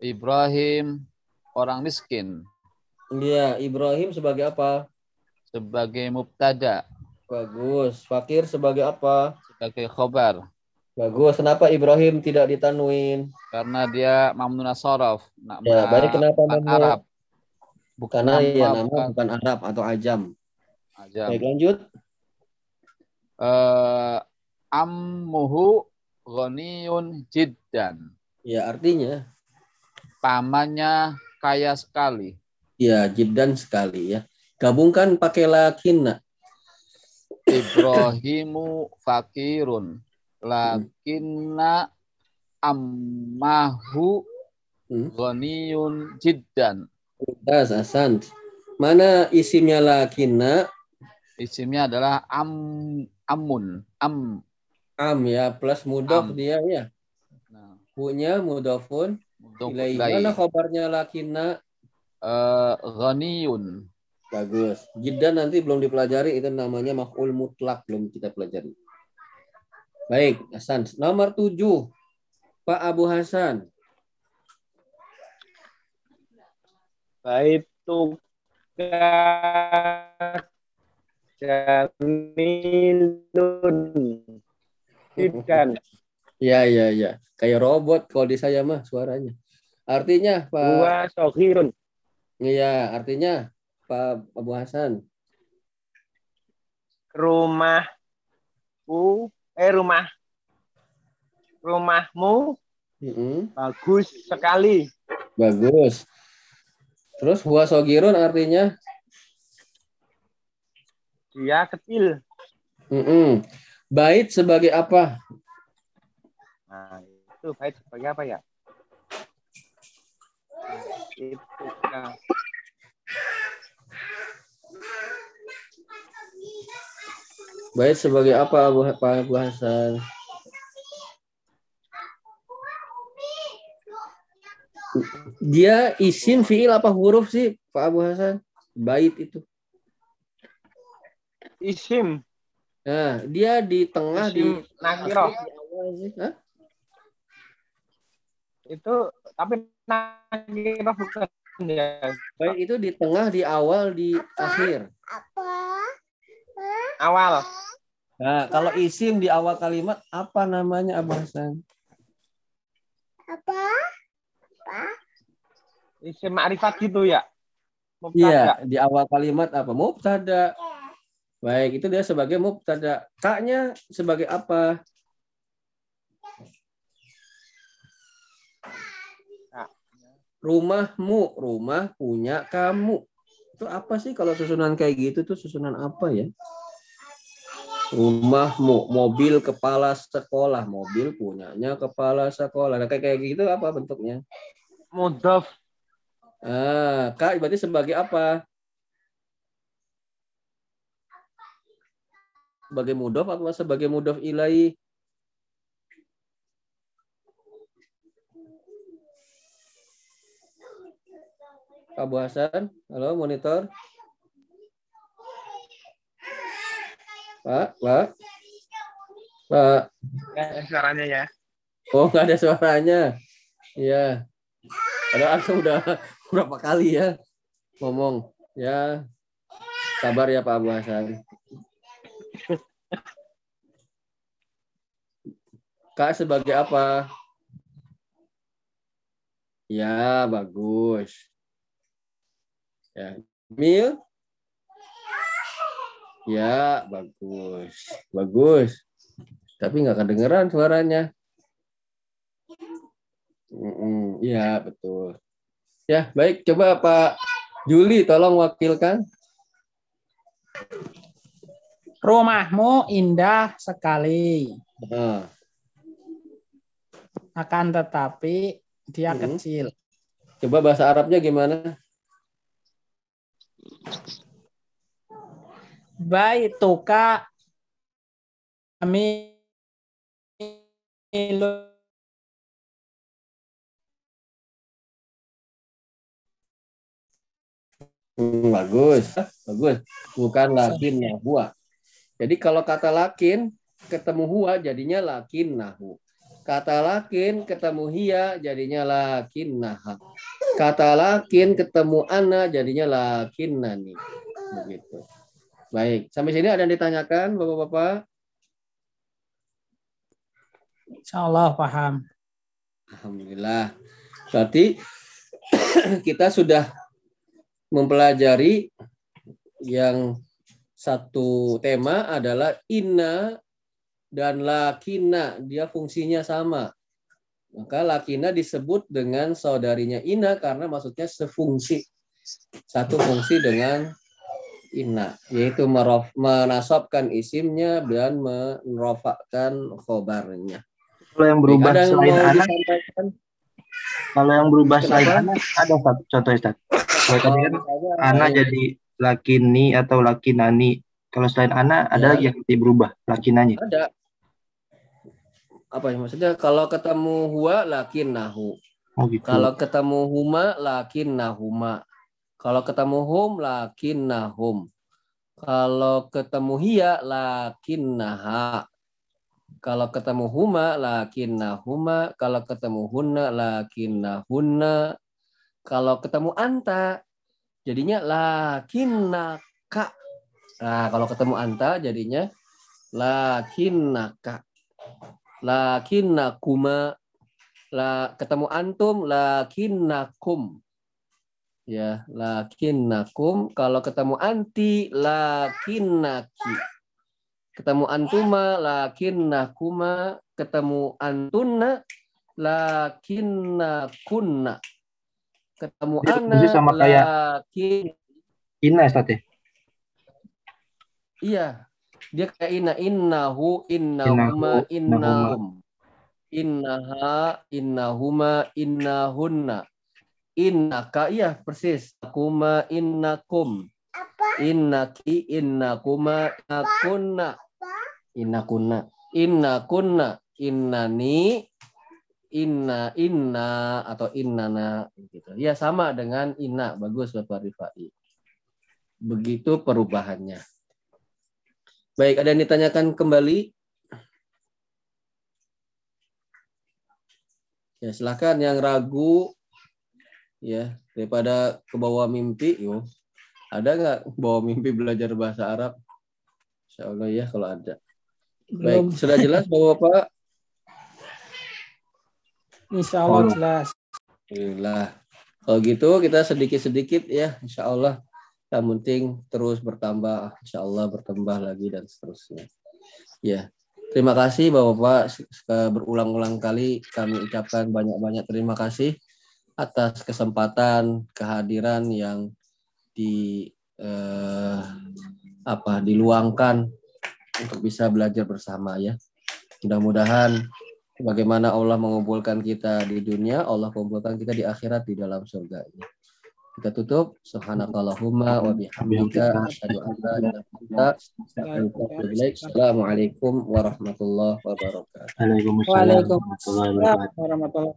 Ibrahim orang miskin Iya, Ibrahim sebagai apa? Sebagai mubtada, Bagus. Fakir sebagai apa? sebagai khobar Bagus. Kenapa Ibrahim tidak ditanwin? karena dia mamnun sorof. Nah, Ya, baik kenapa mamnun? Arab. Bukan Karena ya nama, nama bukan bukan Arab atau ajam. ajam. Baik, lanjut. Eh, ammuhu ghaniyun jiddan. Ya, artinya Pamannya kaya sekali. ya jiddan sekali ya. Gabungkan pakai lakinna. Ibrahimu fakirun. Lakinna ammahu Hmm. ghaniyun jiddan. Das Hasan. Mana isimnya lakinna? Isimnya adalah am amun. Am. Am ya plus mudof Am. dia ya. Nah, Punya mudofun untuk ilaih. ilaih. Mana khobarnya lakinna? Eh, ghaniyun. Bagus. Jiddan nanti belum dipelajari itu namanya maf'ul mutlak belum kita pelajari. Baik, Hasan. Nomor 7. Pak Abu Hasan. Baituka jamilun. Jiddan. Ya, ya, ya. Kayak robot kalau di saya mah suaranya. Artinya, Pak. Soghirun. Iya, artinya Pak Abu Hasan. Rumahku, eh rumah, rumahmu Mm-mm. bagus sekali. Bagus. Terus huwa sogirun artinya Dia kecil. mm bait sebagai apa? Nah, itu baik sebagai apa ya? Itu kan. Bait sebagai apa Abu Pak Abu Hasan? Dia isim fiil apa huruf sih, Pak Abu Hasan? Bait itu. Isim. Nah, dia di tengah di Isim nakiro. akhir, di awal sih. Hah? Itu tapi nakiro bukan ya. Bait itu di tengah, di awal, di akhir. Awal. Nah, kalau isim di awal kalimat apa namanya Abu Hasan? Isim ma'rifat gitu ya. Mubtada. Iya, di awal kalimat apa? Mubtada. Baik, itu dia sebagai mubtada. Kaknya sebagai apa? Rumahmu, rumah punya kamu. Itu apa sih kalau susunan kayak gitu tuh susunan apa ya? Rumahmu, mobil kepala sekolah, mobil punyanya kepala sekolah. Nah, kayak kayak gitu apa bentuknya? Mudhaf. Ah, Kak berarti sebagai apa? Sebagai mudof atau sebagai mudof ilaih? Pak Bu Hasan, halo monitor. Pak, Pak, Pak. Ya, suaranya ya. Oh, nggak ada suaranya. Iya. Padahal aku udah *laughs* berapa kali ya ngomong. Ya, sabar ya Pak Abu Hasan. Kak sebagai apa? Ya, bagus. Ya, Mil? Ya, bagus. Bagus. Tapi nggak kedengeran suaranya. Iya, betul. Ya, baik. Coba Pak Juli tolong wakilkan. Rumahmu indah sekali. Nah, Akan tetapi dia Hmm. kecil. coba bahasa Arabnya gimana? Baituka kami Hmm, bagus, bagus. Bukan lakin nahwa. Jadi kalau kata lakin ketemu huwa jadinya lakin nahu. Kata lakin ketemu hia jadinya lakin naha. Kata lakin ketemu ana jadinya lakin nani. Begitu. Baik, sampai sini ada yang ditanyakan Bapak-bapak? Insya Allah paham. Alhamdulillah. Berarti *clears throat* kita sudah mempelajari yang satu tema adalah inna dan lakina. Dia fungsinya sama. Maka lakina disebut dengan saudarinya inna karena maksudnya sefungsi. Satu fungsi dengan inna. Yaitu merof, menasabkan isimnya dan menrofakkan khobarnya. Kalau yang berubah yang selain anak, kalau yang berubah selain Kenapa? anak ada satu contoh Ustaz. Kalau tadi kan Misalnya, anak jadi lakini atau lakinani. Kalau selain anak ada Ya. lagi yang berubah lakinanya. ada apa ya maksudnya kalau ketemu huwa lakin nahu Oh gitu. kalau ketemu huma lakin nahuma kalau ketemu hum lakin nahum kalau ketemu hia lakin naha kalau ketemu huma lakin nahuma kalau ketemu hunna lakin nahunna kalau ketemu anta jadinya lakin naka nah kalau ketemu anta jadinya lakinnaka lakinnakuma la ketemu antum lakinnakum. Ya lakinnakum. Kalau ketemu anti lakinnaki. Ketemu antuma lakinnakuma. Ketemu antunna lakinnakunna. Ketemu ana sama kayak- lakin Ina Ustaz ya? Iya, dia kayak inna innahu innahuma Innahu, innahum. Innaha innahuma innahunna. Innaka iya persis. Kuma innakum. Innaki innakuma innakunna. Innakunna. Innakunna innani inna inna atau innana gitu. Ya sama dengan inna bagus Bapak Rifai. Begitu perubahannya. Baik, ada yang ditanyakan kembali? Ya, silakan yang ragu ya daripada ke bawah mimpi yo. Ada nggak bawa mimpi belajar bahasa Arab? Insya Allah ya kalau ada. Belum. Baik, sudah jelas Bapak-bapak? Insya Allah Oh. jelas. Alhamdulillah. Kalau gitu kita sedikit-sedikit ya, insya Allah. Yang penting terus bertambah, insya Allah bertambah lagi dan seterusnya. Ya, terima kasih Bapak-Bapak. Berulang-ulang kali kami ucapkan banyak-banyak terima kasih atas kesempatan kehadiran yang di eh, apa diluangkan untuk bisa belajar bersama ya. Mudah-mudahan bagaimana Allah mengumpulkan kita di dunia, Allah kumpulkan kita di akhirat di dalam surga ini. Kita tutup. Subhanakallahumma wa bihamdika asyhadu an la ilaha illa anta. Assalamualaikum warahmatullahi wabarakatuh. Waalaikumsalam warahmatullahi wabarakatuh.